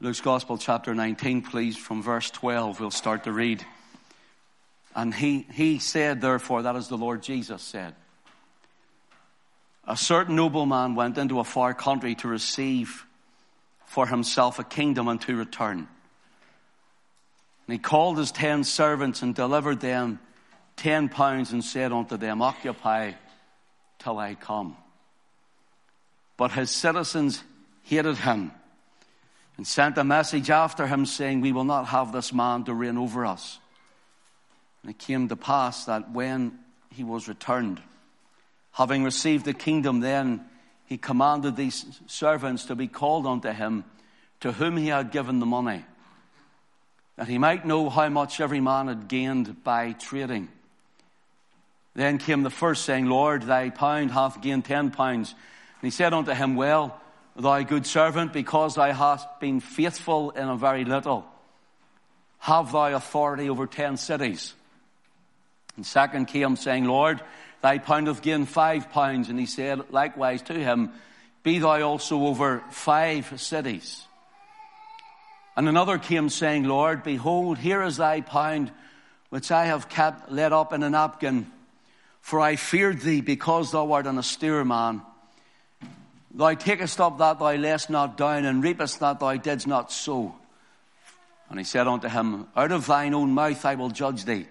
Luke's Gospel, chapter 19, please, from verse 12, we'll start to read. And he, he said, therefore, that is the Lord Jesus said, a certain nobleman went into a far country to receive for himself a kingdom and to return. And he called his ten servants and delivered them ten pounds and said unto them, Occupy till I come. But his citizens hated him and sent a message after him saying, We will not have this man to reign over us. And it came to pass that when he was returned, Having received the kingdom, then he commanded these servants to be called unto him, to whom he had given the money, that he might know how much every man had gained by trading. Then came the first, saying, Lord, thy pound hath gained ten pounds. And he said unto him, Well, thou good servant, because thou hast been faithful in a very little, have thou authority over ten cities. And second came, saying, Lord, Thy pound hath gained five pounds. And he said likewise to him, Be thou also over five cities. And another came saying, Lord, behold, here is thy pound, which I have kept laid up in a napkin. For I feared thee, because thou art an austere man. Thou takest up that thou layest not down, and reapest that thou didst not sow. And he said unto him, Out of thine own mouth I will judge thee,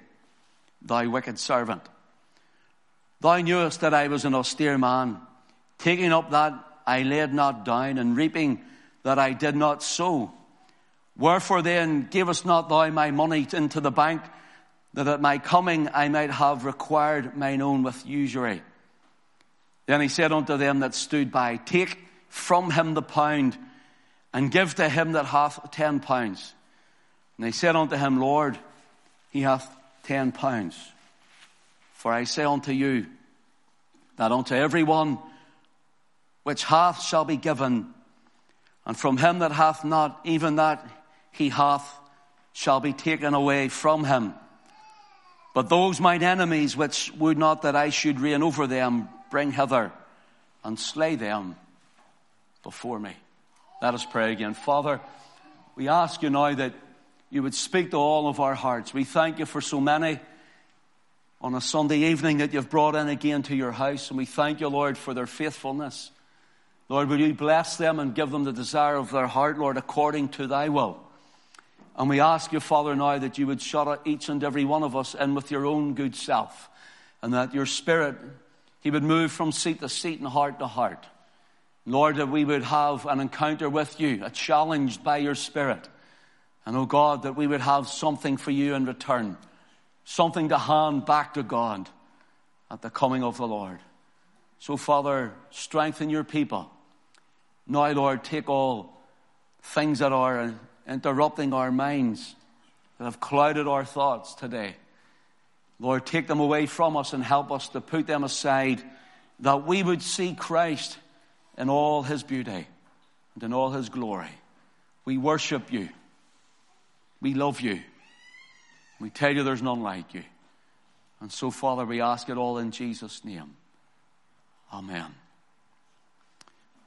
thou wicked servant. Thou knewest that I was an austere man, taking up that I laid not down, and reaping that I did not sow. Wherefore then gavest not thou my money into the bank, that at my coming I might have required mine own with usury? Then he said unto them that stood by, Take from him the pound, and give to him that hath ten pounds. And they said unto him, Lord, he hath ten pounds. For I say unto you, that unto every one which hath shall be given, and from him that hath not, even that he hath shall be taken away from him. But those mine enemies which would not that I should reign over them, bring hither and slay them before me. Let us pray again. Father, we ask you now that you would speak to all of our hearts. We thank you for so many on a Sunday evening that you've brought in again to your house. And we thank you, Lord, for their faithfulness. Lord, will you bless them and give them the desire of their heart, Lord, according to thy will. And we ask you, Father, now that you would shut each and every one of us in with your own good self. And that your spirit, he would move from seat to seat and heart to heart. Lord, that we would have an encounter with you, a challenge by your spirit. And oh God, that we would have something for you in return something to hand back to God at the coming of the Lord. So, Father, strengthen your people. Now, Lord, take all things that are interrupting our minds, that have clouded our thoughts today. Lord, take them away from us and help us to put them aside that we would see Christ in all his beauty and in all his glory. We worship you. We love you. We tell you there's none like you. And so, Father, we ask it all in Jesus' name. Amen.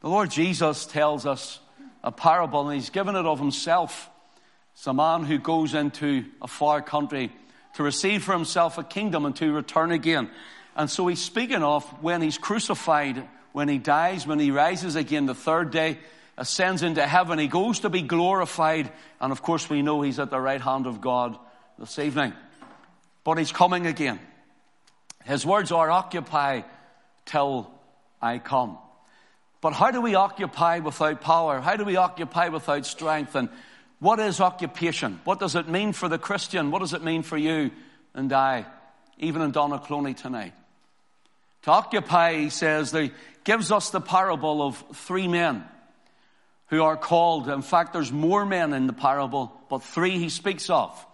The Lord Jesus tells us a parable, and he's given it of himself. It's a man who goes into a far country to receive for himself a kingdom and to return again. And so he's speaking of when he's crucified, when he dies, when he rises again the third day, ascends into heaven, he goes to be glorified. And of course, we know he's at the right hand of God this evening. But he's coming again. His words are occupy till I come. But how do we occupy without power? How do we occupy without strength? And what is occupation? What does it mean for the Christian? What does it mean for you and I, even in Donaghcloney tonight? To occupy, he says, he gives us the parable of three men who are called. In fact, there's more men in the parable, but three he speaks of.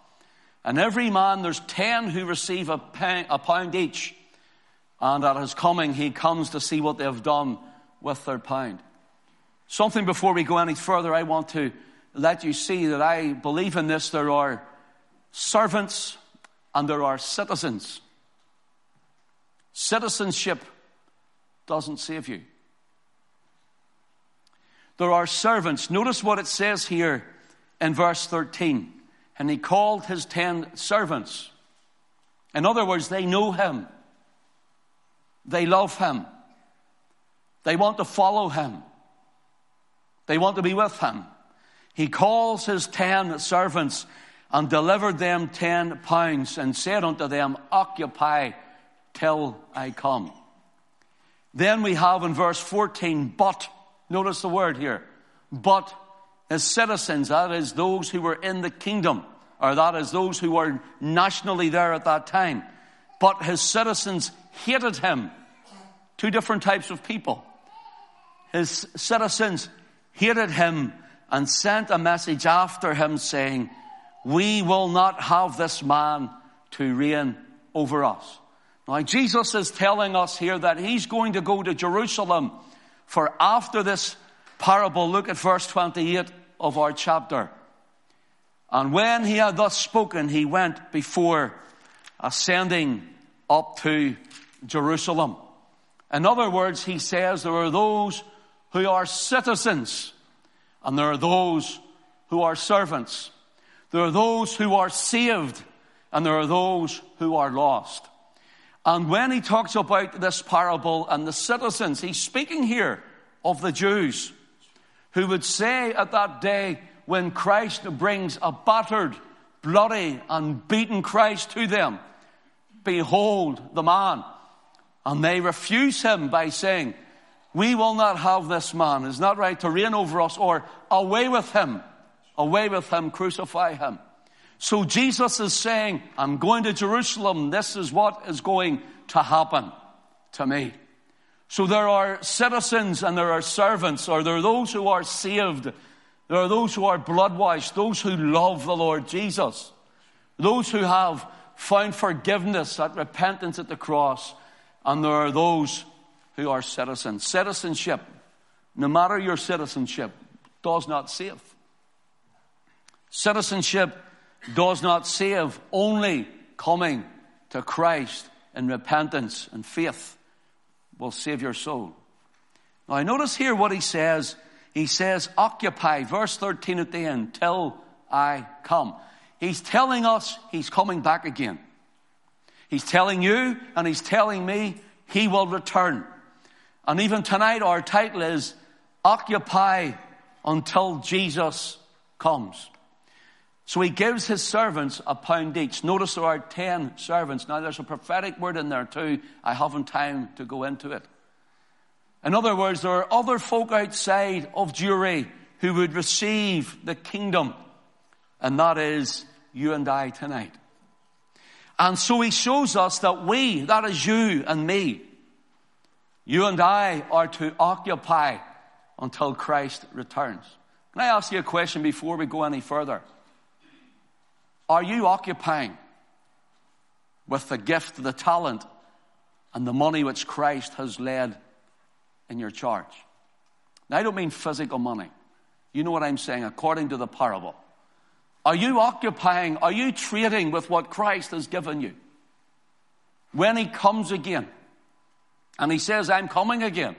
And every man, there's ten who receive a pound each. And at his coming, he comes to see what they have done with their pound. Something before we go any further, I want to let you see that I believe in this. There are servants and there are citizens. Citizenship doesn't save you. There are servants. Notice what it says here in verse 13. And he called his ten servants. In other words, they know him. They love him. They want to follow him. They want to be with him. He calls his ten servants and delivered them ten pounds and said unto them, Occupy till I come. Then we have in verse 14, but, notice the word here, but his citizens, that is those who were in the kingdom, or that is those who were nationally there at that time. But his citizens hated him. Two different types of people. His citizens hated him and sent a message after him saying, we will not have this man to reign over us. Now Jesus is telling us here that he's going to go to Jerusalem for after this parable, look at verse 28 of our chapter. And when he had thus spoken, he went before ascending up to Jerusalem. In other words, he says there are those who are citizens and there are those who are servants. There are those who are saved and there are those who are lost. And when he talks about this parable and the citizens, he's speaking here of the Jews who would say at that day when Christ brings a battered, bloody, and beaten Christ to them, Behold the man. And they refuse him by saying, We will not have this man. It's not right to reign over us, or away with him. Away with him, crucify him. So Jesus is saying, I'm going to Jerusalem. This is what is going to happen to me. So there are citizens and there are servants, or there are those who are saved. There are those who are blood washed, those who love the Lord Jesus, those who have found forgiveness at repentance at the cross, and there are those who are citizens. Citizenship, no matter your citizenship, does not save. Citizenship does not save, only coming to Christ in repentance and faith will save your soul. Now, notice here what he says. He says, occupy, verse 13 at the end, till I come. He's telling us he's coming back again. He's telling you and he's telling me he will return. And even tonight, our title is Occupy until Jesus comes. So he gives his servants a pound each. Notice there are ten servants. Now there's a prophetic word in there too. I haven't time to go into it. In other words, there are other folk outside of Jewry who would receive the kingdom. And that is you and I tonight. And so he shows us that we, that is you and me, you and I are to occupy until Christ returns. Can I ask you a question before we go any further? Are you occupying with the gift, the talent, and the money which Christ has laid in your charge? Now, I don't mean physical money. You know what I'm saying, according to the parable. Are you occupying, are you trading with what Christ has given you? When He comes again, and He says, I'm coming again.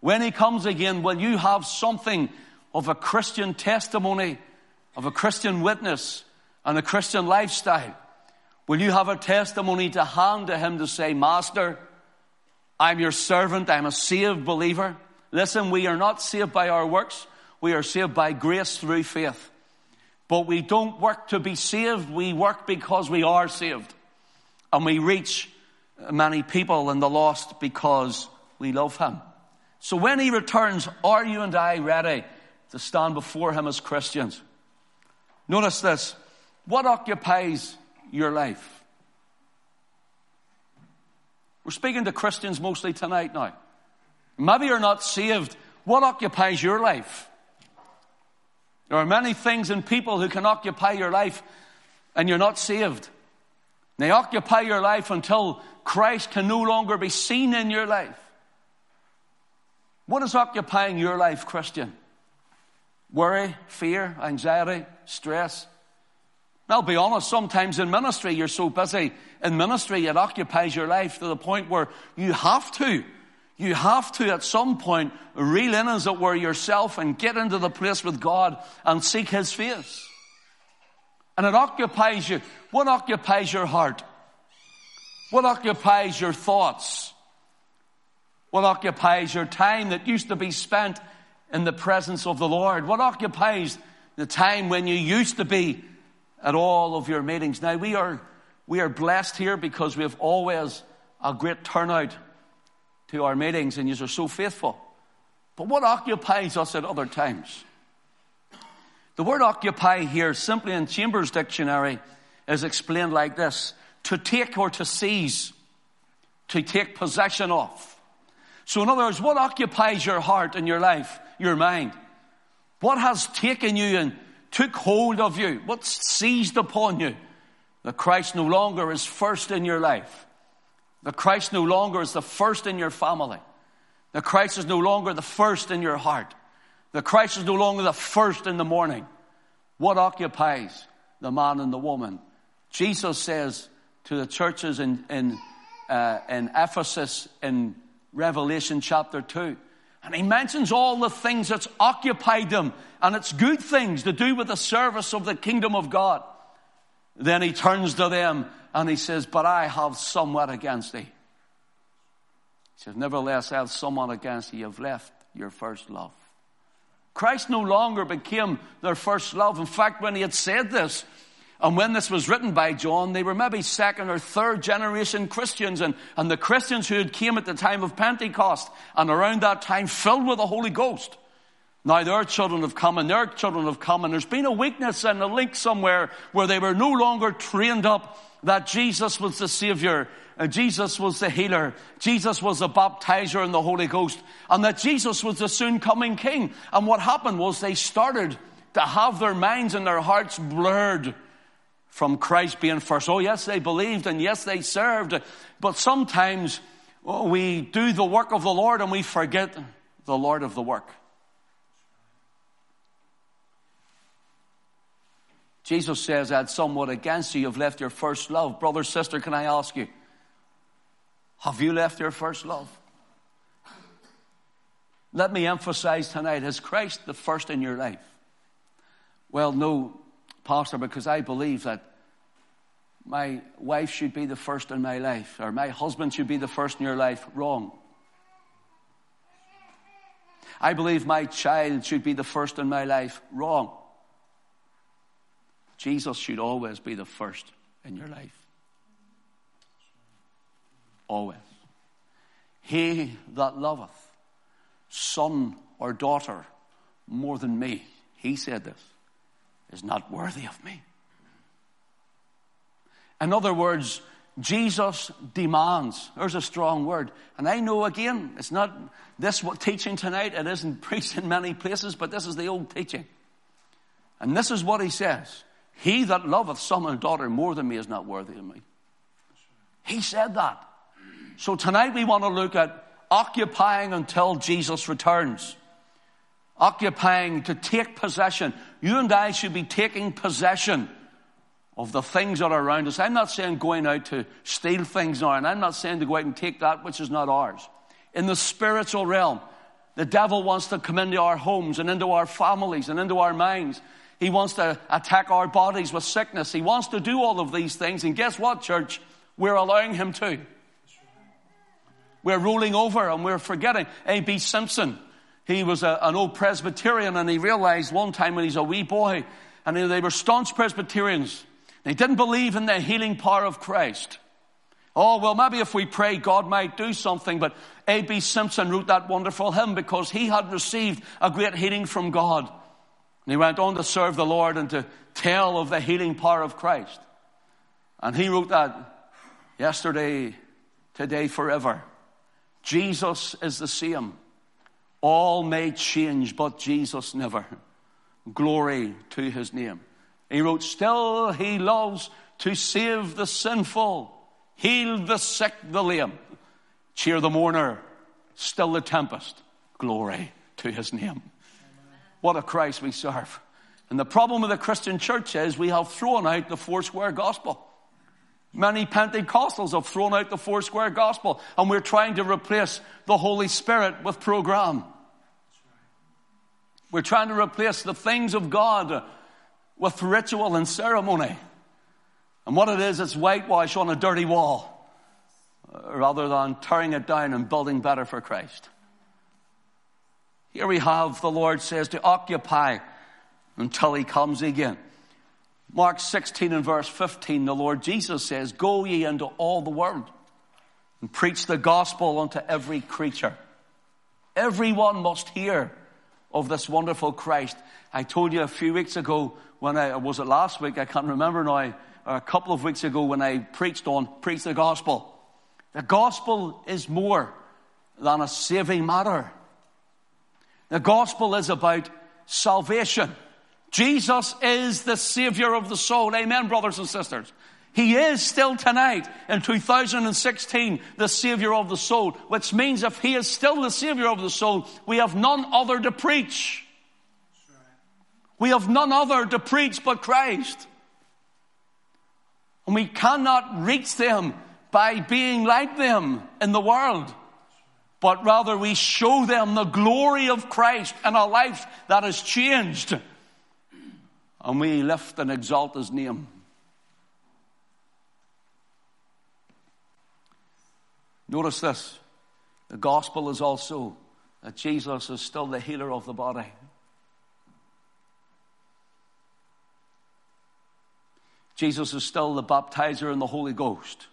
When He comes again, will you have something of a Christian testimony, of a Christian witness, and a Christian lifestyle, will you have a testimony to hand to him to say, Master, I'm your servant, I'm a saved believer. Listen, we are not saved by our works, we are saved by grace through faith. But we don't work to be saved, we work because we are saved. And we reach many people in the lost because we love him. So when he returns, are you and I ready to stand before him as Christians? Notice this. What occupies your life? We're speaking to Christians mostly tonight now. Maybe you're not saved. What occupies your life? There are many things and people who can occupy your life and you're not saved. They occupy your life until Christ can no longer be seen in your life. What is occupying your life, Christian? Worry, fear, anxiety, stress, I'll be honest, sometimes in ministry, you're so busy in ministry, it occupies your life to the point where you have to. You have to, at some point, reel in, as it were, yourself and get into the place with God and seek His face. And it occupies you. What occupies your heart? What occupies your thoughts? What occupies your time that used to be spent in the presence of the Lord? What occupies the time when you used to be at all of your meetings? Now, we are, we are blessed here because we have always a great turnout to our meetings and you are so faithful. But what occupies us at other times? The word occupy here, simply in Chambers Dictionary, is explained like this to take or to seize, to take possession of. So, in other words, what occupies your heart and your life, your mind? What has taken you and took hold of you? What's seized upon you? That Christ no longer is first in your life. That Christ no longer is the first in your family. That Christ is no longer the first in your heart. That Christ is no longer the first in the morning. What occupies the man and the woman? Jesus says to the churches in, in, uh, in Ephesus in Revelation chapter 2, and he mentions all the things that's occupied them, and it's good things to do with the service of the kingdom of God. Then he turns to them and he says, But I have somewhat against thee. He says, Nevertheless, I have somewhat against thee. You've left your first love. Christ no longer became their first love. In fact, when he had said this, and when this was written by John, they were maybe second or third generation Christians, and, and the Christians who had came at the time of Pentecost, and around that time filled with the Holy Ghost. Now their children have come and their children have come and there's been a weakness and a link somewhere where they were no longer trained up that Jesus was the Savior, uh, Jesus was the healer, Jesus was the baptizer in the Holy Ghost, and that Jesus was the soon coming King. And what happened was they started to have their minds and their hearts blurred from Christ being first. Oh yes, they believed and yes, they served, but sometimes oh, we do the work of the Lord and we forget the Lord of the work. Jesus says, I had somewhat against you. You've left your first love. Brother, sister, can I ask you, have you left your first love? Let me emphasize tonight, is Christ the first in your life? Well, no, Pastor, because I believe that my wife should be the first in my life, or my husband should be the first in your life. Wrong. I believe my child should be the first in my life. Wrong. Jesus should always be the first in your life. Always. He that loveth son or daughter more than me, he said this, is not worthy of me. In other words, Jesus demands. There's a strong word. And I know again, it's not this what teaching tonight, it isn't preached in many places, but this is the old teaching. And this is what he says. He that loveth son and daughter more than me is not worthy of me. He said that. So tonight we want to look at occupying until Jesus returns. Occupying to take possession. You and I should be taking possession of the things that are around us. I'm not saying going out to steal things now, and I'm not saying to go out and take that which is not ours. In the spiritual realm, the devil wants to come into our homes and into our families and into our minds he wants to attack our bodies with sickness. He wants to do all of these things. And guess what, church? We're allowing him to. We're rolling over and we're forgetting. A.B. Simpson, he was a, an old Presbyterian and he realized one time when he's a wee boy, and they were staunch Presbyterians. They didn't believe in the healing power of Christ. Oh, well, maybe if we pray, God might do something. But A.B. Simpson wrote that wonderful hymn because he had received a great healing from God. And he went on to serve the Lord and to tell of the healing power of Christ. And he wrote that yesterday, today, forever. Jesus is the same. All may change, but Jesus never. Glory to his name. He wrote, Still he loves to save the sinful, heal the sick, the lame, cheer the mourner, still the tempest. Glory to his name. What a Christ we serve. And the problem with the Christian church is we have thrown out the four square gospel. Many Pentecostals have thrown out the four square gospel and we're trying to replace the Holy Spirit with program. We're trying to replace the things of God with ritual and ceremony. And what it is, it's whitewash on a dirty wall uh, rather than tearing it down and building better for Christ. Here we have the Lord says to occupy until he comes again. Mark 16 and verse 15, the Lord Jesus says, Go ye into all the world and preach the gospel unto every creature. Everyone must hear of this wonderful Christ. I told you a few weeks ago when I, was it last week? I can't remember now, or a couple of weeks ago when I preached on, preach the gospel. The gospel is more than a saving matter. The gospel is about salvation. Jesus is the Savior of the soul. Amen, brothers and sisters. He is still tonight in 2016 the Savior of the soul, which means if He is still the Savior of the soul, we have none other to preach. We have none other to preach but Christ. And we cannot reach them by being like them in the world, but rather we show them the glory of Christ and a life that is changed and we lift and exalt his name. Notice this the gospel is also that Jesus is still the healer of the body. Jesus is still the baptizer in the Holy Ghost.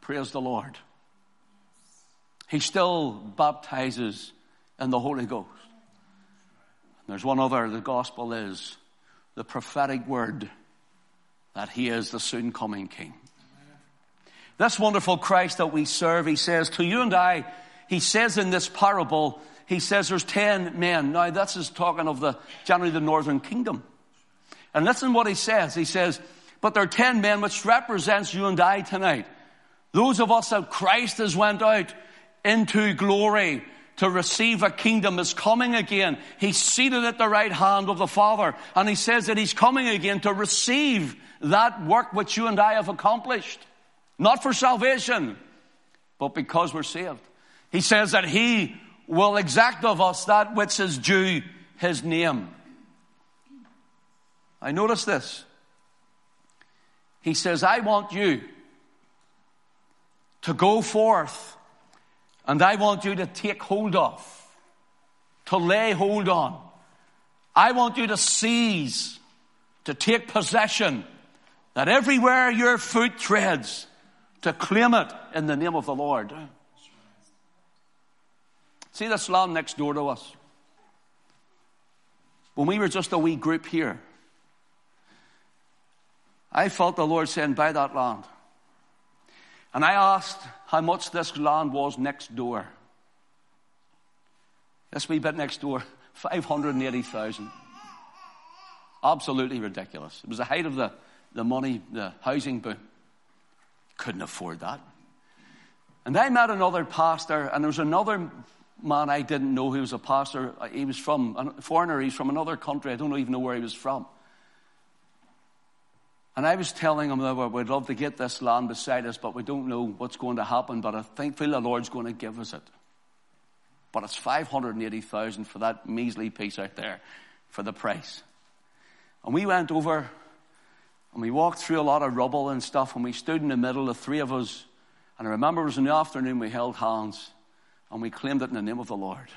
Praise the Lord. He still baptizes in the Holy Ghost. there's one other, the gospel is the prophetic word that he is the soon coming king. This wonderful Christ that we serve, he says to you and I, he says in this parable, he says there's 10 men. Now this is talking of the, generally the northern kingdom. And listen what he says. He says, but there are 10 men which represents you and I tonight. Those of us that Christ has went out into glory to receive a kingdom is coming again. He's seated at the right hand of the Father. And he says that he's coming again to receive that work which you and I have accomplished. Not for salvation, but because we're saved. He says that he will exact of us that which is due his name. I notice this. He says, I want you to go forth and I want you to take hold of, to lay hold on. I want you to seize, to take possession, that everywhere your foot treads, to claim it in the name of the Lord. See this land next door to us? When we were just a wee group here, I felt the Lord saying, Buy that land. And I asked how much this land was next door. This wee bit next door, 580,000. Absolutely ridiculous. It was the height of the, the money, the housing boom. Couldn't afford that. And I met another pastor, and there was another man I didn't know who was a pastor. He was from, a foreigner, he's from another country. I don't even know where he was from. And I was telling him that we'd love to get this land beside us, but we don't know what's going to happen. But I think the Lord's going to give us it. But it's 580,000 for that measly piece out there for the price. And we went over and we walked through a lot of rubble and stuff and we stood in the middle, the three of us. And I remember it was in the afternoon we held hands and we claimed it in the name of the Lord.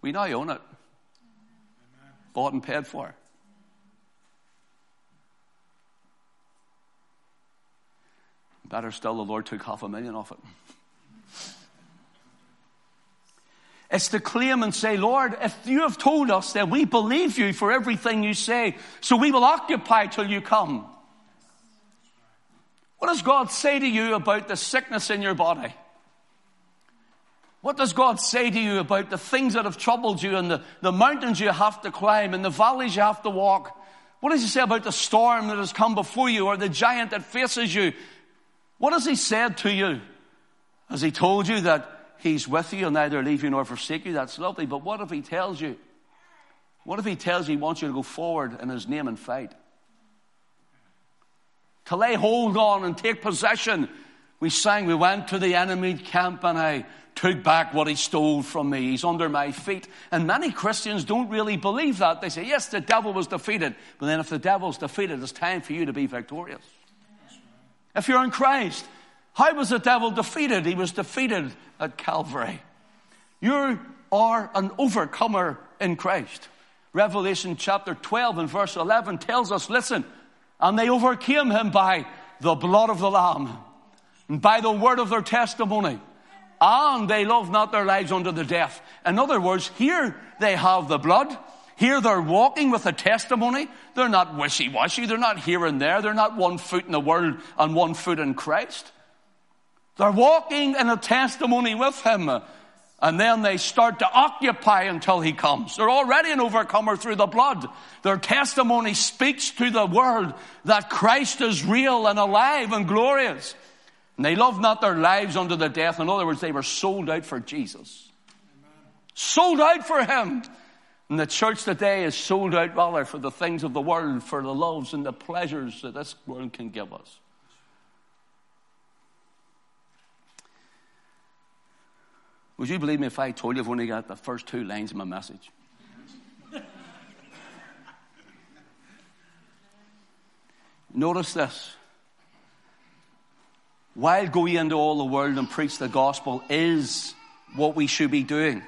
We now own it. Bought and paid for. Better still, the Lord took half a million off it. It's to claim and say, Lord, if you have told us, then we believe you for everything you say, so we will occupy till you come. What does God say to you about the sickness in your body? What does God say to you about the things that have troubled you and the, the mountains you have to climb and the valleys you have to walk? What does He say about the storm that has come before you or the giant that faces you? What has he said to you? Has he told you that he's with you and neither leave you nor forsake you? That's lovely. But what if he tells you? What if he tells you he wants you to go forward in his name and fight? to lay hold on and take possession. We sang, we went to the enemy camp and I took back what he stole from me. He's under my feet. And many Christians don't really believe that. They say, yes, the devil was defeated. But then if the devil's defeated, it's time for you to be victorious. If you're in Christ, how was the devil defeated? He was defeated at Calvary. You are an overcomer in Christ. Revelation chapter 12 and verse 11 tells us, listen, and they overcame him by the blood of the Lamb and by the word of their testimony. And they loved not their lives unto the death. In other words, here they have the blood. Here they're walking with a testimony. They're not wishy-washy. They're not here and there. They're not one foot in the world and one foot in Christ. They're walking in a testimony with Him. And then they start to occupy until he comes. They're already an overcomer through the blood. Their testimony speaks to the world that Christ is real and alive and glorious. And they love not their lives unto the death. In other words, they were sold out for Jesus. Sold out for Him. And the church today is sold out rather for the things of the world, for the loves and the pleasures that this world can give us. Would you believe me if I told you I've only got the first two lines of my message? Notice this. While go ye into all the world and preach the gospel is what we should be doing.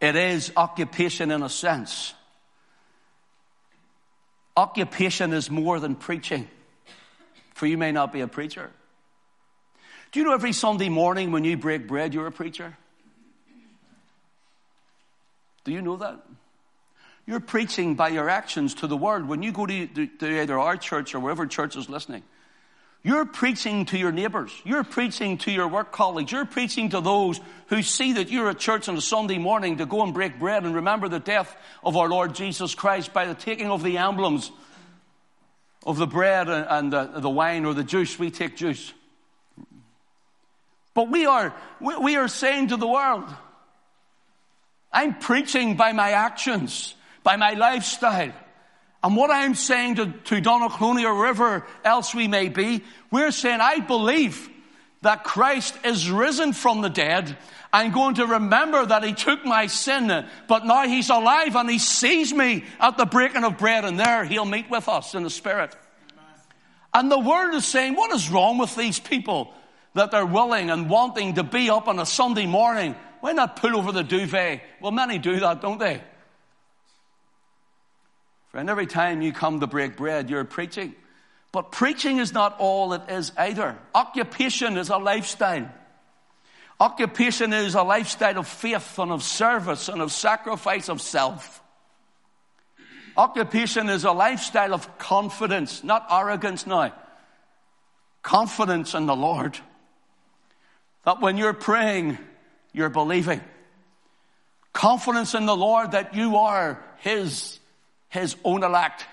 It is occupation in a sense. Occupation is more than preaching. For you may not be a preacher. Do you know every Sunday morning when you break bread, you're a preacher? Do you know that? You're preaching by your actions to the world. When you go to, to either our church or wherever church is listening, you're preaching to your neighbors. You're preaching to your work colleagues. You're preaching to those who see that you're at church on a Sunday morning to go and break bread and remember the death of our Lord Jesus Christ by the taking of the emblems of the bread and the, the wine or the juice. We take juice. But we are, we are saying to the world, I'm preaching by my actions, by my lifestyle. And what I'm saying to, to Donaghcloney or wherever else we may be, we're saying, I believe that Christ is risen from the dead. I'm going to remember that He took my sin, but now He's alive and He sees me at the breaking of bread and there He'll meet with us in the Spirit. And the world is saying, what is wrong with these people? that they're willing and wanting to be up on a Sunday morning. Why not pull over the duvet? Well, many do that, don't they? Friend, every time you come to break bread, you're preaching. But preaching is not all it is either. Occupation is a lifestyle. Occupation is a lifestyle of faith and of service and of sacrifice of self. Occupation is a lifestyle of confidence, not arrogance now. Confidence in the Lord. That when you're praying, you're believing. Confidence in the Lord that you are His, His own elect.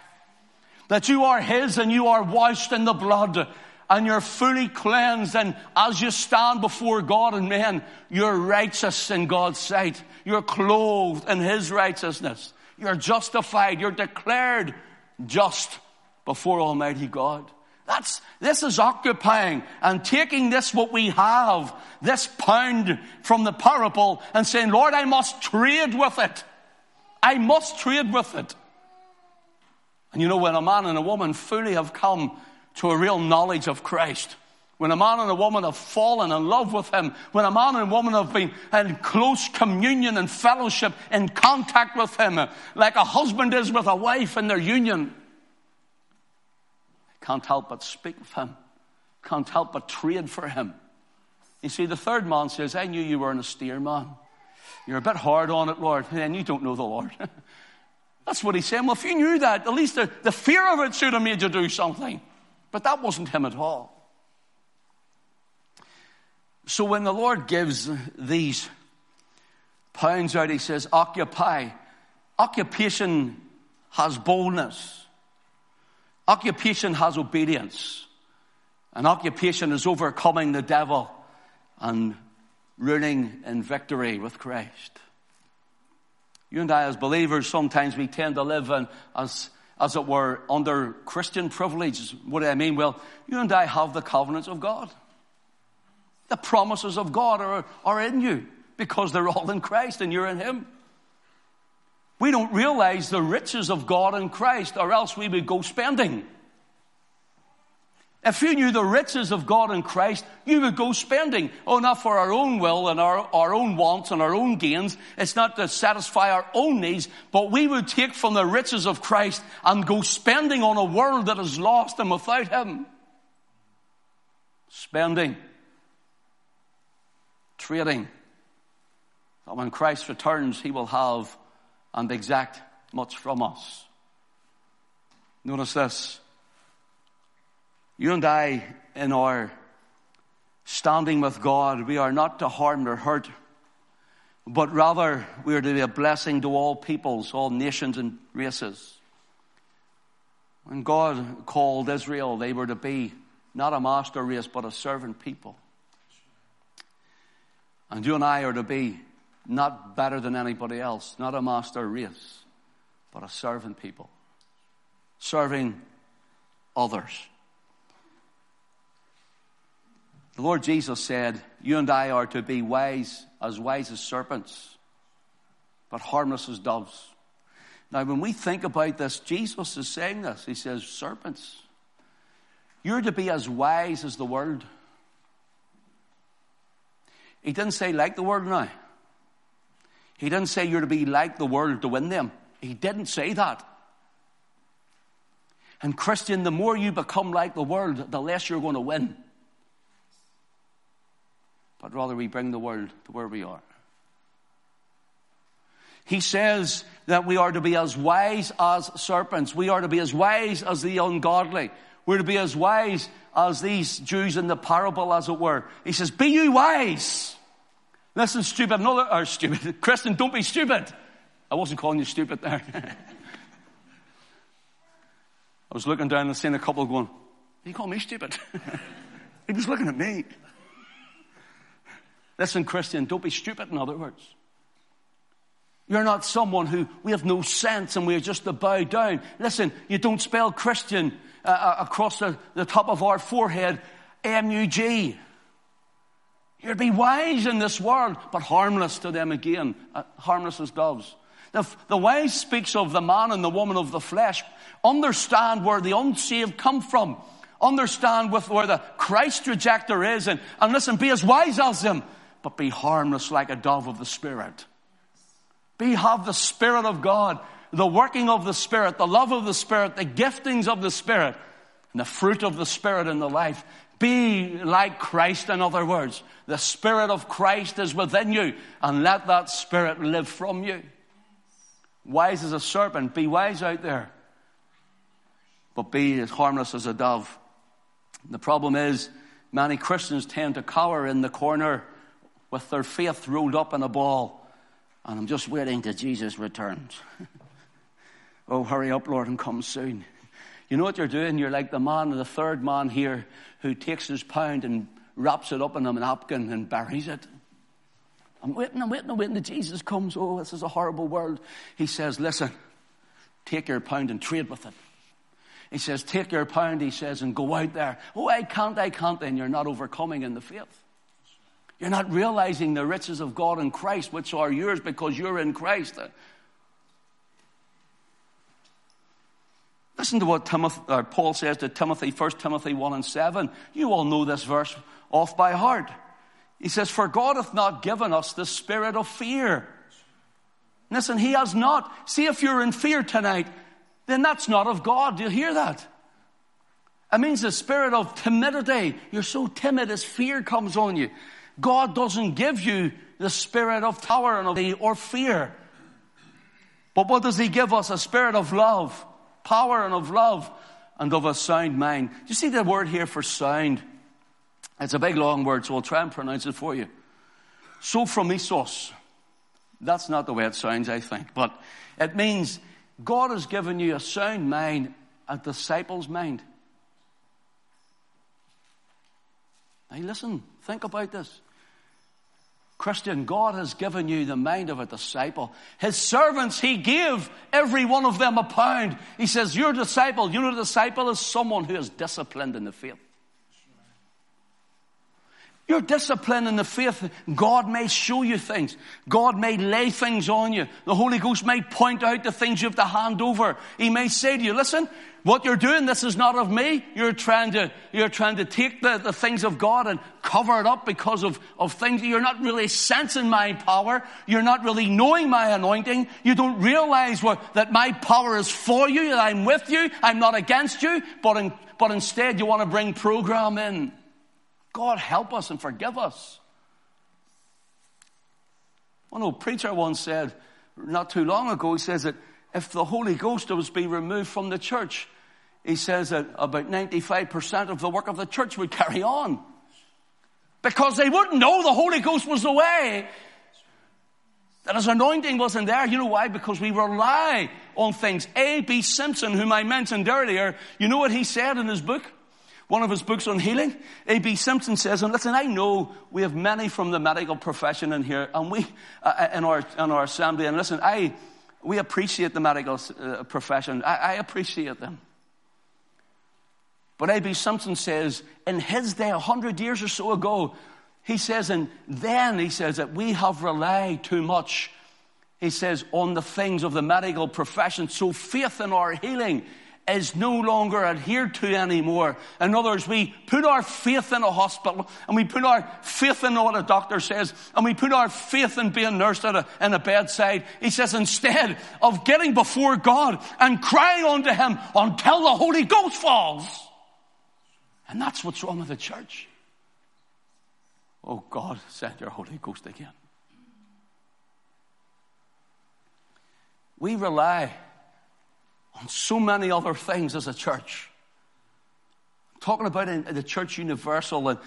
That you are His and you are washed in the blood and you're fully cleansed and as you stand before God and men, you're righteous in God's sight. You're clothed in His righteousness. You're justified. You're declared just before Almighty God. That's, this is occupying and taking this what we have, this pound from the parable and saying, Lord, I must trade with it. I must trade with it. And you know, when a man and a woman fully have come to a real knowledge of Christ, when a man and a woman have fallen in love with Him, when a man and a woman have been in close communion and fellowship, in contact with Him, like a husband is with a wife in their union, can't help but speak of him. Can't help but trade for him. You see, the third man says, I knew you were an austere man. You're a bit hard on it, Lord, and you don't know the Lord. That's what he's saying. Well, if you knew that, at least the, the fear of it should have made you do something. But that wasn't him at all. So when the Lord gives these pounds out, he says, occupy. Occupation has boldness. Occupation has obedience. And occupation is overcoming the devil and ruling in victory with Christ. You and I, as believers, sometimes we tend to live in, as as it were, under Christian privilege. What do I mean? Well, you and I have the covenants of God. The promises of God are, are in you because they're all in Christ and you're in Him. We don't realize the riches of God in Christ, or else we would go spending. If you knew the riches of God in Christ, you would go spending. Oh, not for our own will and our, our own wants and our own gains. It's not to satisfy our own needs, but we would take from the riches of Christ and go spending on a world that is lost and without Him. Spending. Trading. That when Christ returns, He will have and exact much from us. Notice this. You and I, in our standing with God, we are not to harm or hurt, but rather we are to be a blessing to all peoples, all nations and races. When God called Israel, they were to be not a master race, but a servant people. And you and I are to be not better than anybody else, not a master race, but a servant people, serving others. The Lord Jesus said, You and I are to be wise, as wise as serpents, but harmless as doves. Now, when we think about this, Jesus is saying this. He says, Serpents, you're to be as wise as the world. He didn't say like the world now. He didn't say you're to be like the world to win them. He didn't say that. And Christian, the more you become like the world, the less you're going to win but rather we bring the world to where we are. He says that we are to be as wise as serpents. We are to be as wise as the ungodly. We're to be as wise as these Jews in the parable, as it were. He says, Be you wise. Listen, stupid, another, or stupid, Christian, don't be stupid. I wasn't calling you stupid there. I was looking down and seeing a couple going, You call me stupid? he was looking at me. Listen, Christian, don't be stupid, in other words. You're not someone who we have no sense and we're just to bow down. Listen, you don't spell Christian uh, uh across the, the top of our forehead M-U-G. You'd be wise in this world, but harmless to them again, uh, harmless as doves. The, the wise speaks of the man and the woman of the flesh. Understand where the unsaved come from. Understand with where the Christ rejecter is, and, and listen, be as wise as them but be harmless like a dove of the Spirit. Be, have the Spirit of God, the working of the Spirit, the love of the Spirit, the giftings of the Spirit, and the fruit of the Spirit in the life. Be like Christ, in other words. The Spirit of Christ is within you, and let that Spirit live from you. Wise as a serpent, be wise out there, but be as harmless as a dove. The problem is, many Christians tend to cower in the corner with their faith rolled up in a ball. And I'm just waiting till Jesus returns. oh, hurry up, Lord, and come soon. You know what you're doing? You're like the man, the third man here, who takes his pound and wraps it up in a napkin and buries it. I'm waiting, I'm waiting, I'm waiting Jesus comes. Oh, this is a horrible world. He says, listen, take your pound and trade with it. He says, take your pound, he says, and go out there. Oh, I can't, I can't. And you're not overcoming in the faith. You're not realizing the riches of God in Christ, which are yours because you're in Christ. Listen to what Timothy, uh, Paul says to Timothy, 1 Timothy 1 and 7. You all know this verse off by heart. He says, For God hath not given us the spirit of fear. Listen, He has not. See, if you're in fear tonight, then that's not of God. Do you hear that? It means the spirit of timidity. You're so timid as fear comes on you. God doesn't give you the spirit of power and of or fear. But what does He give us? A spirit of love, power and of love, and of a sound mind. Do you see the word here for sound? It's a big long word, so I'll try and pronounce it for you. Sophromisos. That's not the way it sounds, I think, but it means God has given you a sound mind, a disciple's mind. Now listen, think about this. Christian, God has given you the mind of a disciple. His servants, He gave every one of them a pound. He says, Your disciple, you know, the disciple is someone who is disciplined in the faith. You're disciplined in the faith. God may show you things. God may lay things on you. The Holy Ghost may point out the things you have to hand over. He may say to you, listen, what you're doing, this is not of me. You're trying to, you're trying to take the, the things of God and cover it up because of, of things. You're not really sensing my power. You're not really knowing my anointing. You don't realize what, that my power is for you, that I'm with you. I'm not against you, but, in, but instead you want to bring program in. God help us and forgive us. One old preacher once said, not too long ago, he says that if the Holy Ghost was to be removed from the church, he says that about 95% of the work of the church would carry on. Because they wouldn't know the Holy Ghost was away. That his anointing wasn't there. You know why? Because we rely on things. A.B. Simpson, whom I mentioned earlier, you know what he said in his book? One of his books on healing, A.B. Simpson says, and listen, I know we have many from the medical profession in here, and we, uh, uh in our, in our assembly, and listen, I, we appreciate the medical uh, profession. I, I appreciate them. But A.B. Simpson says, in his day, a hundred years or so ago, he says, and then he says that we have relied too much, he says, on the things of the medical profession. So faith in our healing is no longer adhered to anymore. In other words, we put our faith in a hospital and we put our faith in what a doctor says and we put our faith in being nursed at a, in a bedside. He says instead of getting before God and crying unto Him until the Holy Ghost falls. And that's what's wrong with the church. Oh God, send your Holy Ghost again. We rely on so many other things as a church. I'm talking about in the church universal, and,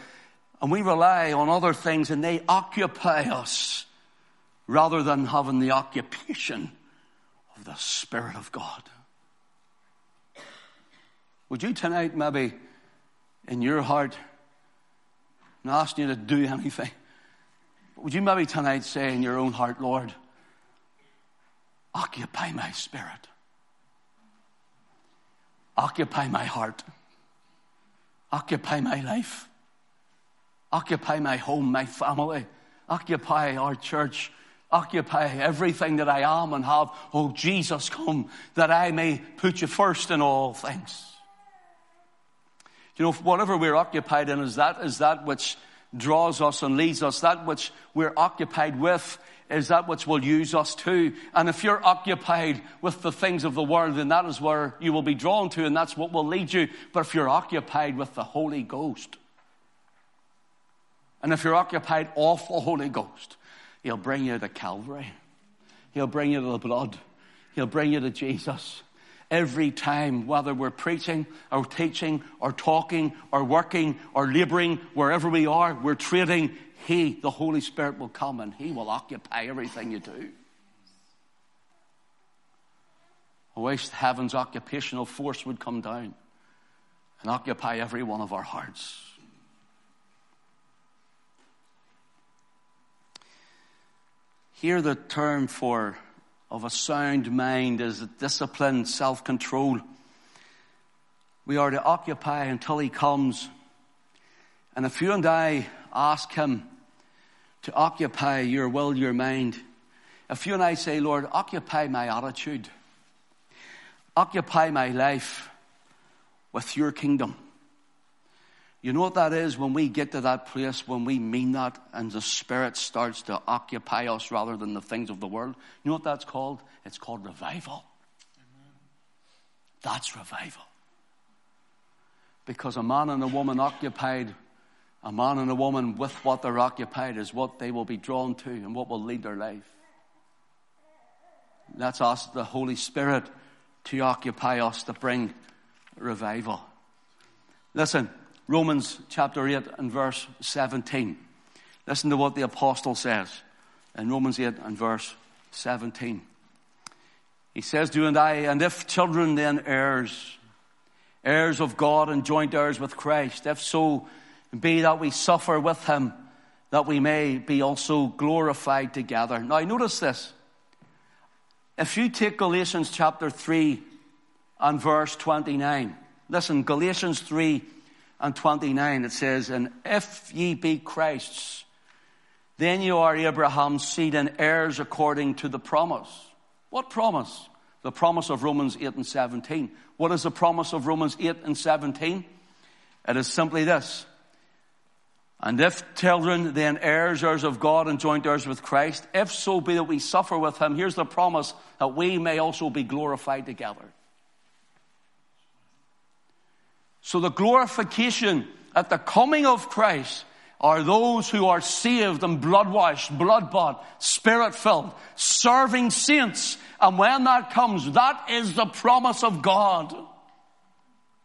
and we rely on other things and they occupy us rather than having the occupation of the Spirit of God. Would you tonight maybe in your heart, not asking you to do anything, would you maybe tonight say in your own heart, Lord, occupy my spirit? Occupy my heart. Occupy my life. Occupy my home, my family. Occupy our church. Occupy everything that I am and have. Oh, Jesus, come that I may put you first in all things. You know, whatever we're occupied in is that, is that which draws us and leads us, that which we're occupied with is that which will use us too. And if you're occupied with the things of the world, then that is where you will be drawn to and that's what will lead you. But if you're occupied with the Holy Ghost, and if you're occupied off the Holy Ghost, He'll bring you to Calvary. He'll bring you to the blood. He'll bring you to Jesus. Every time, whether we're preaching or teaching or talking or working or laboring, wherever we are, we're trading he, the Holy Spirit, will come and He will occupy everything you do. I wish heaven's occupational force would come down and occupy every one of our hearts. Here, the term for of a sound mind is disciplined self control. We are to occupy until He comes. And if you and I ask Him to occupy your will, your mind. If you and I say, Lord, occupy my attitude, occupy my life with your kingdom. You know what that is when we get to that place when we mean that and the Spirit starts to occupy us rather than the things of the world? You know what that's called? It's called revival. Amen. That's revival. Because a man and a woman occupied a man and a woman with what they're occupied is what they will be drawn to and what will lead their life. Let's ask the Holy Spirit to occupy us to bring revival. Listen, Romans chapter 8 and verse 17. Listen to what the apostle says in Romans 8 and verse 17. He says, Do and I, and if children, then heirs, heirs of God and joint heirs with Christ, if so, be that we suffer with him, that we may be also glorified together. Now, notice this. If you take Galatians chapter 3 and verse 29, listen, Galatians 3 and 29, it says, And if ye be Christ's, then you are Abraham's seed and heirs according to the promise. What promise? The promise of Romans 8 and 17. What is the promise of Romans 8 and 17? It is simply this. And if children, then heirs, heirs of God and joint heirs with Christ, if so be that we suffer with him, here's the promise that we may also be glorified together. So the glorification at the coming of Christ are those who are saved and blood washed, blood bought, spirit filled, serving saints. And when that comes, that is the promise of God.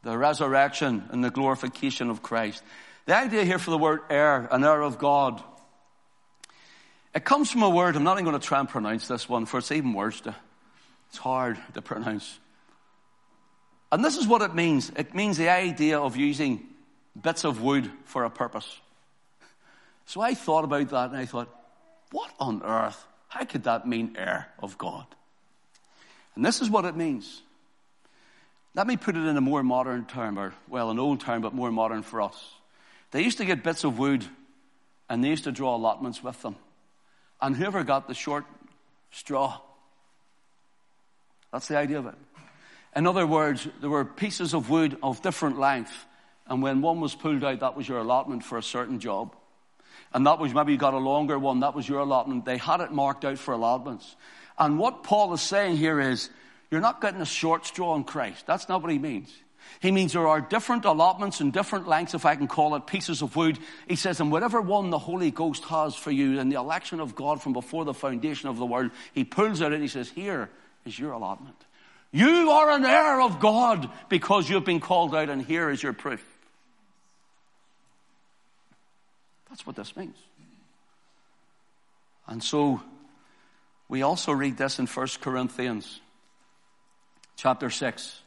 The resurrection and the glorification of Christ. The idea here for the word heir, an heir of God, it comes from a word, I'm not even going to try and pronounce this one, for it's even worse. To, it's hard to pronounce. And this is what it means. It means the idea of using bits of wood for a purpose. So I thought about that and I thought, what on earth? How could that mean heir of God? And this is what it means. Let me put it in a more modern term, or, well, an old term, but more modern for us. They used to get bits of wood and they used to draw allotments with them. And whoever got the short straw, that's the idea of it. In other words, there were pieces of wood of different length, and when one was pulled out, that was your allotment for a certain job and that was maybe you got a longer one, that was your allotment. They had it marked out for allotments. And what Paul is saying here is, you're not getting a short straw in Christ. That's not what he means. He means there are different allotments and different lengths, if I can call it, pieces of wood. He says, and whatever one the Holy Ghost has for you in the election of God from before the foundation of the world, he pulls it and he says, here is your allotment. You are an heir of God because you've been called out and here is your proof. That's what this means. And so we also read this in 1 Corinthians chapter 6.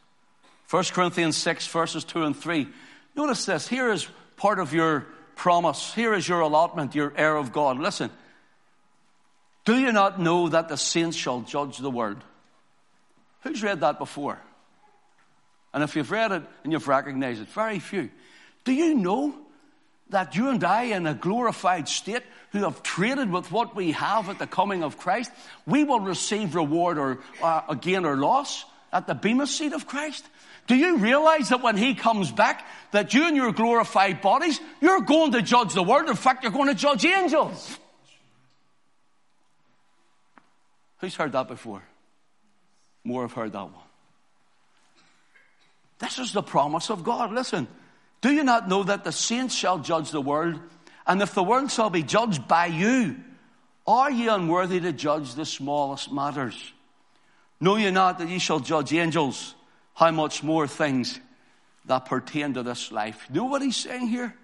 1 Corinthians 6 verses 2 and 3. Notice this. Here is part of your promise. Here is your allotment, your heir of God. Listen. Do you not know that the saints shall judge the world? Who's read that before? And if you've read it and you've recognized it, very few. Do you know that you and I, in a glorified state, who have traded with what we have at the coming of Christ, we will receive reward or uh, gain or loss at the bema seat of Christ. Do you realize that when He comes back, that you and your glorified bodies, you're going to judge the world. In fact, you're going to judge angels. Who's heard that before? More have heard that one. This is the promise of God. Listen, do you not know that the saints shall judge the world? And if the world shall be judged by you, are ye unworthy to judge the smallest matters? Know ye not that ye shall judge angels? How much more things that pertain to this life? You know what he's saying here?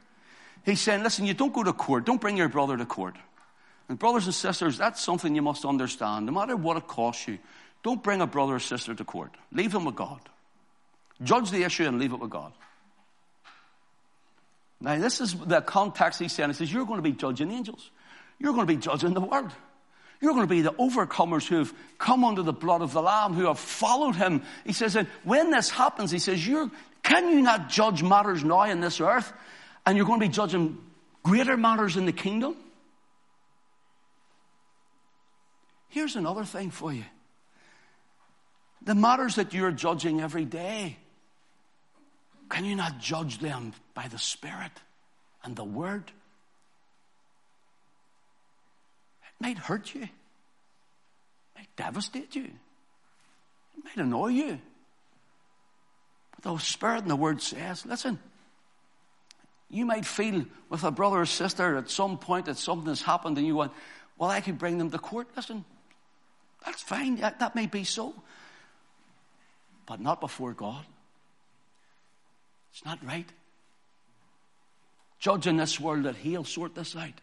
He's saying, listen, you don't go to court. Don't bring your brother to court. And brothers and sisters, that's something you must understand. No matter what it costs you, don't bring a brother or sister to court. Leave them with God. Judge the issue and leave it with God. Now, this is the context he's saying. He says, You're going to be judging angels. You're going to be judging the world. You're going to be the overcomers who have come under the blood of the Lamb, who have followed him. He says, and when this happens, he says, you're, can you not judge matters now in this earth? And you're going to be judging greater matters in the kingdom? Here's another thing for you. The matters that you're judging every day can you not judge them by the Spirit and the Word? It might hurt you, might devastate you, it might annoy you. But the Spirit and the Word says, listen, you might feel with a brother or sister at some point that something has happened and you want, well, I could bring them to court. Listen, that's fine. That, that may be so. But not before God. It's not right. Judge in this world that He'll sort this out.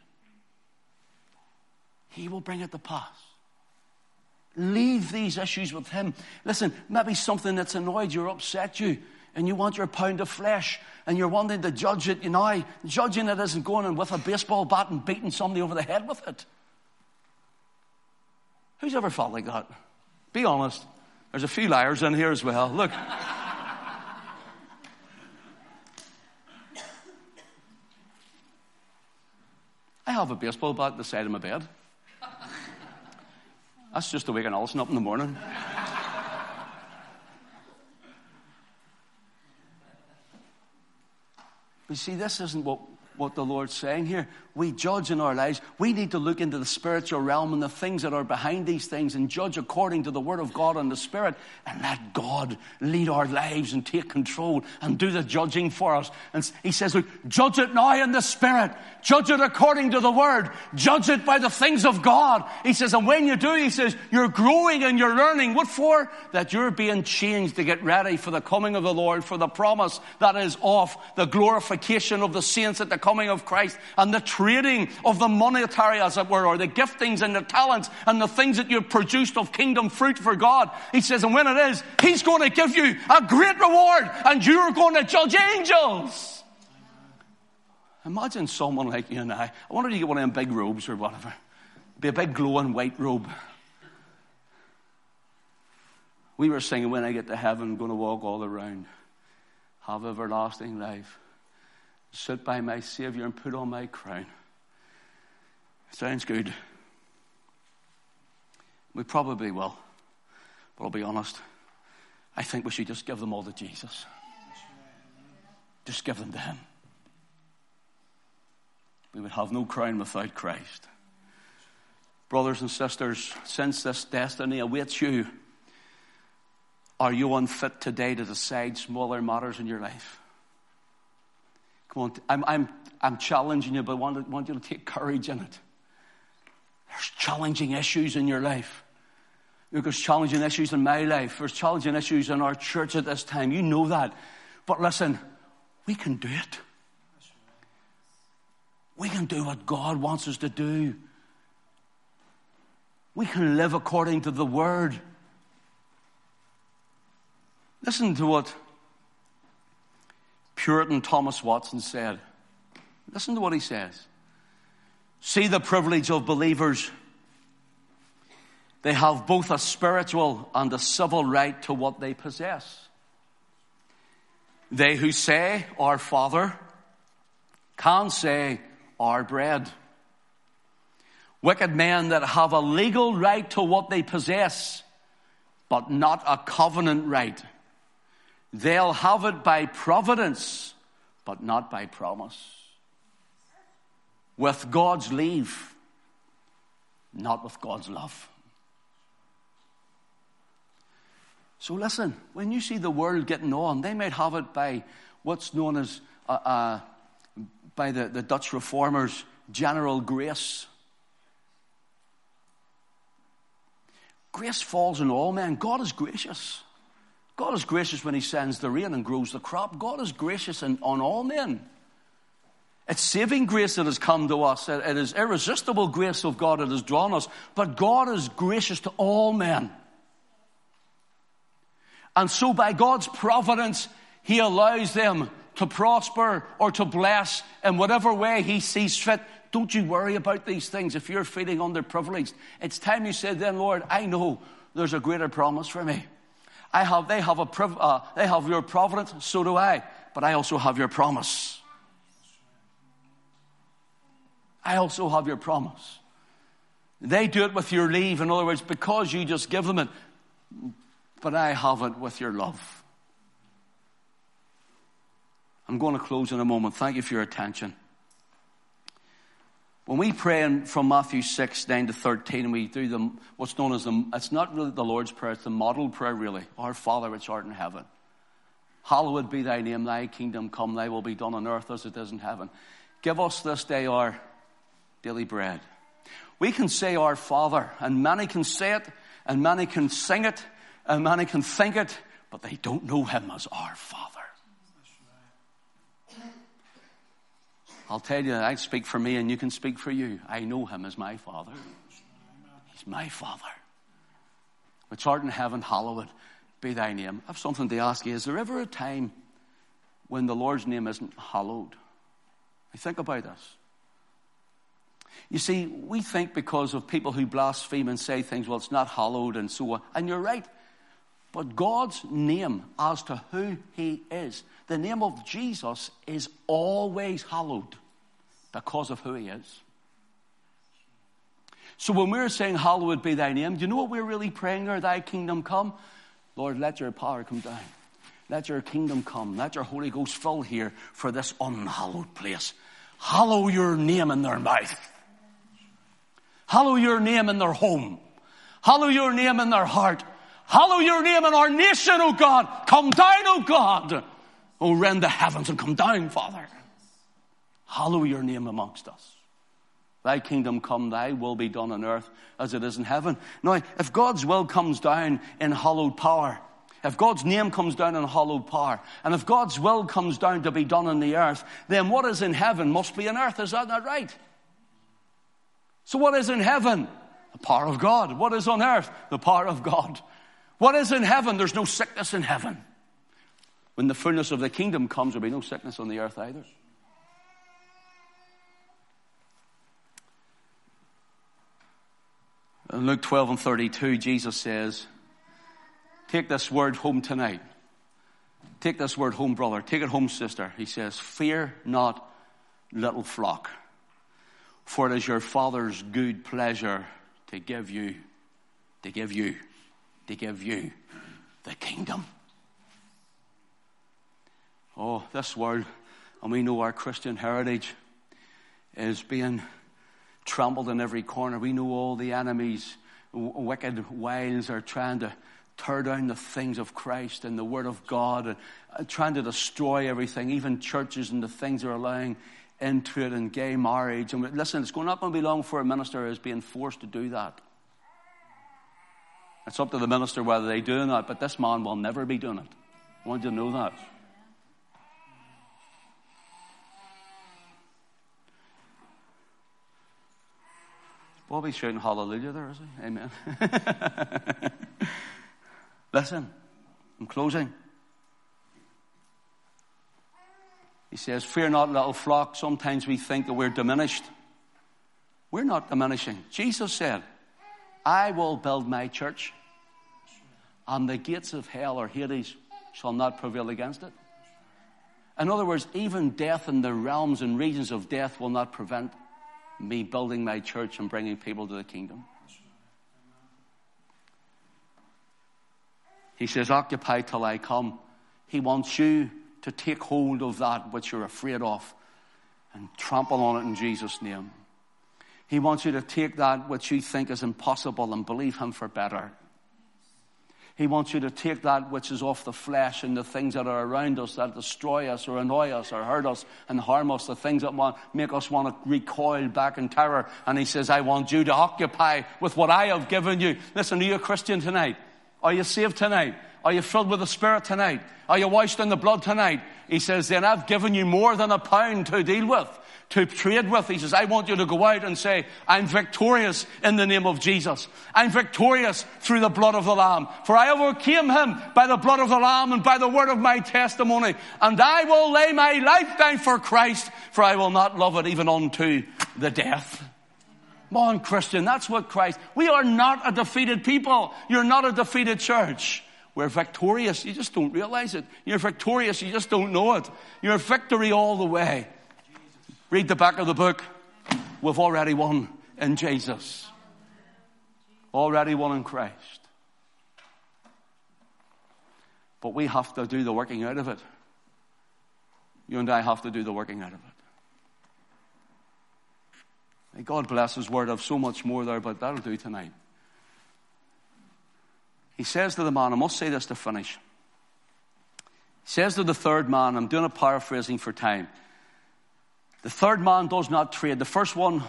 He will bring it to pass. Leave these issues with Him. Listen, maybe something that's annoyed you or upset you. and you want your pound of flesh and you're wanting to judge it, you know, judging it isn't going in with a baseball bat and beating somebody over the head with it. Who's ever felt like that? Be honest. There's a few liars in here as well. Look. I have a baseball bat at the side of my bed. That's just to wake an Alison up in the morning. But see, this isn't what what the Lord's saying here. We judge in our lives. We need to look into the spiritual realm and the things that are behind these things and judge according to the Word of God and the Spirit and let God lead our lives and take control and do the judging for us. And He says, look, judge it now in the Spirit. Judge it according to the Word. Judge it by the things of God. He says, and when you do, He says, you're growing and you're learning. What for? That you're being changed to get ready for the coming of the Lord, for the promise that is of the glorification of the saints at the coming of Christ and the trading of the monetary, as it were, or the giftings and the talents and the things that you've produced of kingdom fruit for God. He says, and when it is, He's going to give you a great reward and you're going to judge angels. Imagine someone like you and I. I wonder if you get one of them big robes or whatever. It'd be a big glowing white robe. We were singing, when I get to heaven, I'm going to walk all around, have everlasting life sit by my Savior and put on my crown. Sounds good. We probably will. But I'll be honest. I think we should just give them all to Jesus. Just give them to Him. We would have no crown without Christ. Brothers and sisters, since this destiny awaits you, are you unfit today to decide smaller matters in your life? Come on, I'm, I'm, I'm challenging you, but I want, want you to take courage in it. There's challenging issues in your life. There's challenging issues in my life. There's challenging issues in our church at this time. You know that. But listen, we can do it. We can do what God wants us to do. We can live according to the Word. Listen to what Puritan Thomas Watson said. Listen to what he says. See the privilege of believers. They have both a spiritual and a civil right to what they possess. They who say, Our Father, can say, Our bread. Wicked men that have a legal right to what they possess, but not a covenant right They'll have it by providence, but not by promise. With God's leave, not with God's love. So listen, when you see the world getting on, they might have it by what's known as, uh, uh, by the, the Dutch reformers, general grace. Grace falls on all men. God is gracious. God is gracious when He sends the rain and grows the crop. God is gracious in, on all men. It's saving grace that has come to us. It is irresistible grace of God that has drawn us. But God is gracious to all men. And so by God's providence, He allows them to prosper or to bless in whatever way He sees fit. Don't you worry about these things if you're feeling underprivileged. It's time you said then, Lord, I know there's a greater promise for me. I have, they have a, uh, they have your providence, so do I. But I also have your promise. I also have your promise. They do it with your leave. In other words, because you just give them it. But I have it with your love. I'm going to close in a moment. Thank you for your attention. When we pray in, from Matthew 6, 9 to 13, and we do the, what's known as the, it's not really the Lord's Prayer, it's the model prayer really. Our Father which art in heaven. Hallowed be thy name, thy kingdom come, thy will be done on earth as it is in heaven. Give us this day our daily bread. We can say our Father, and many can say it, and many can sing it, and many can think it, but they don't know him as our Father. I'll tell you, I speak for me and you can speak for you. I know him as my father. He's my father. Which art in heaven, hallowed be thy name. I have something to ask you. Is there ever a time when the Lord's name isn't hallowed? I think about this. You see, we think because of people who blaspheme and say things, well, it's not hallowed and so on. And you're right. But God's name as to who He is, the name of Jesus is always hallowed because of who He is. So when we're saying, Hallowed be thy name, do you know what we're really praying there? Thy kingdom come. Lord, let your power come down. Let your kingdom come. Let your Holy Ghost fill here for this unhallowed place. Hallow your name in their mouth. Hallow your name in their home. Hallow your name in their heart. Hallow your name in our nation, O God. Come down, O God. O rend the heavens and come down, Father. Hallow your name amongst us. Thy kingdom come, thy will be done on earth as it is in heaven. Now, if God's will comes down in hallowed power, if God's name comes down in hallowed power, and if God's will comes down to be done on the earth, then what is in heaven must be on earth. Is that not right? So, what is in heaven? The power of God. What is on earth? The power of God. What is in heaven? There's no sickness in heaven. When the fullness of the kingdom comes, there'll be no sickness on the earth either. In Luke 12 and 32, Jesus says, Take this word home tonight. Take this word home, brother. Take it home, sister. He says, Fear not, little flock. For it is your Father's good pleasure to give you, to give you, to give you the kingdom. Oh, this world, and we know our Christian heritage is being trampled in every corner. We know all the enemies, wicked wiles are trying to tear down the things of Christ and the Word of God, and uh, trying to destroy everything, even churches and the things they're allowing into it and gay marriage. And listen, it's not going to be long before a minister is being forced to do that. It's up to the minister whether they do or not, but this man will never be doing it. I want you to know that. Bobby's shouting hallelujah there, is he? Amen. Listen, I'm closing. He says, Fear not, little flock. Sometimes we think that we're diminished. We're not diminishing. Jesus said, I will build my church, and the gates of hell or Hades shall not prevail against it. In other words, even death in the realms and regions of death will not prevent me building my church and bringing people to the kingdom. He says, Occupy till I come. He wants you to take hold of that which you're afraid of and trample on it in Jesus' name. He wants you to take that which you think is impossible and believe Him for better. He wants you to take that which is off the flesh and the things that are around us that destroy us or annoy us or hurt us and harm us, the things that want, make us want to recoil back in terror. And he says, I want you to occupy with what I have given you. Listen, are you a Christian tonight? Are you saved tonight? Are you filled with the Spirit tonight? Are you washed in the blood tonight? He says, then I've given you more than a pound to deal with, to trade with. He says, I want you to go out and say, I'm victorious in the name of Jesus. I'm victorious through the blood of the Lamb. For I overcame him by the blood of the Lamb and by the word of my testimony. And I will lay my life down for Christ, for I will not love it even unto the death. Come Christian, that's what Christ, we are not a defeated people. You're not a defeated church. We're victorious. You just don't realize it. You're victorious. You just don't know it. You're victory all the way. Read the back of the book. We've already won in Jesus. Already won in Christ. But we have to do the working out of it. You and I have to do the working out of it. May God bless His word. I have so much more there, but that'll do tonight. He says to the man, I must say this to finish. He says to the third man, I'm doing a paraphrasing for time. The third man does not trade. The first one,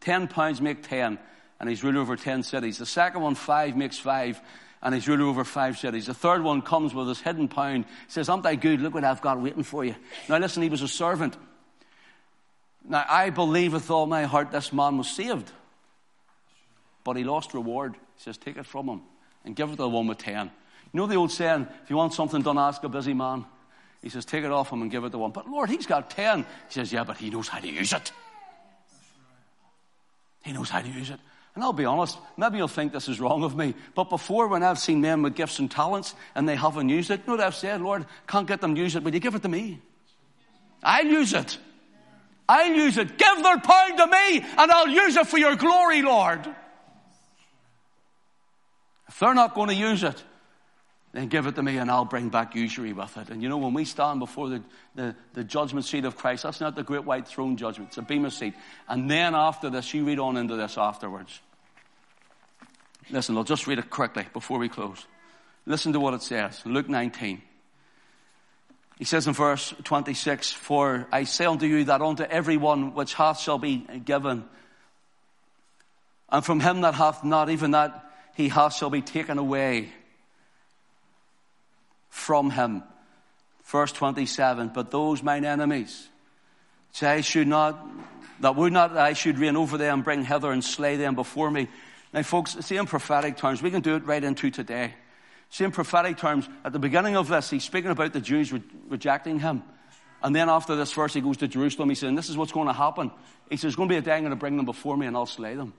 10 pounds make 10, and he's ruler over 10 cities. The second one, 5 makes 5, and he's ruler over 5 cities. The third one comes with his hidden pound, says, Aren't I good? Look what I've got waiting for you. Now listen, he was a servant. Now I believe with all my heart this man was saved, but he lost reward. He says, Take it from him and give it to the one with 10. You know the old saying, if you want something done, ask a busy man. He says, take it off him and give it to one. But Lord, he's got ten. He says, yeah, but he knows how to use it. He knows how to use it. And I'll be honest, maybe you'll think this is wrong of me, but before when I've seen men with gifts and talents and they haven't used it, you know what I've said? Lord, can't get them to use it, but you give it to me. I'll use it. I'll use it. Give their pound to me and I'll use it for your glory, Lord. If they're not going to use it, then give it to me and I'll bring back usury with it. And you know, when we stand before the, the, the, judgment seat of Christ, that's not the great white throne judgment, it's a bema seat. And then after this, you read on into this afterwards. Listen, I'll just read it quickly before we close. Listen to what it says. Luke 19. He says in verse 26, For I say unto you that unto everyone which hath shall be given, and from him that hath not, even that he hath shall be taken away from him. Verse 27, But those mine enemies, which I should not, that would not that I should reign over them, bring hither and slay them before me. Now folks, see in prophetic terms, we can do it right into today. See in prophetic terms, at the beginning of this, he's speaking about the Jews re- rejecting him. And then after this verse, he goes to Jerusalem. He says, This is what's going to happen. He says, There's going to be a day I'm going to bring them before me and I'll slay them.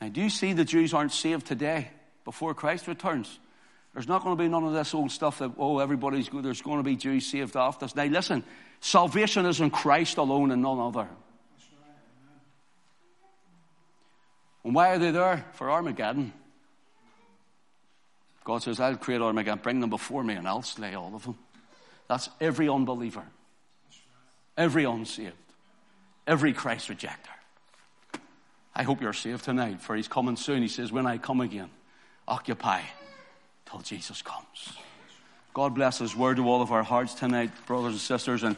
Now, do you see the Jews aren't saved today before Christ returns? There's not going to be none of this old stuff that, oh, everybody's good. There's going to be Jews saved after us. Now, listen, salvation is in Christ alone and none other. And why are they there? For Armageddon. God says, I'll create Armageddon, bring them before me, and I'll slay all of them. That's every unbeliever, every unsaved, every Christ rejecter. I hope you're saved tonight, for he's coming soon. He says, When I come again, occupy till Jesus comes. God bless his word to all of our hearts tonight, brothers and sisters. And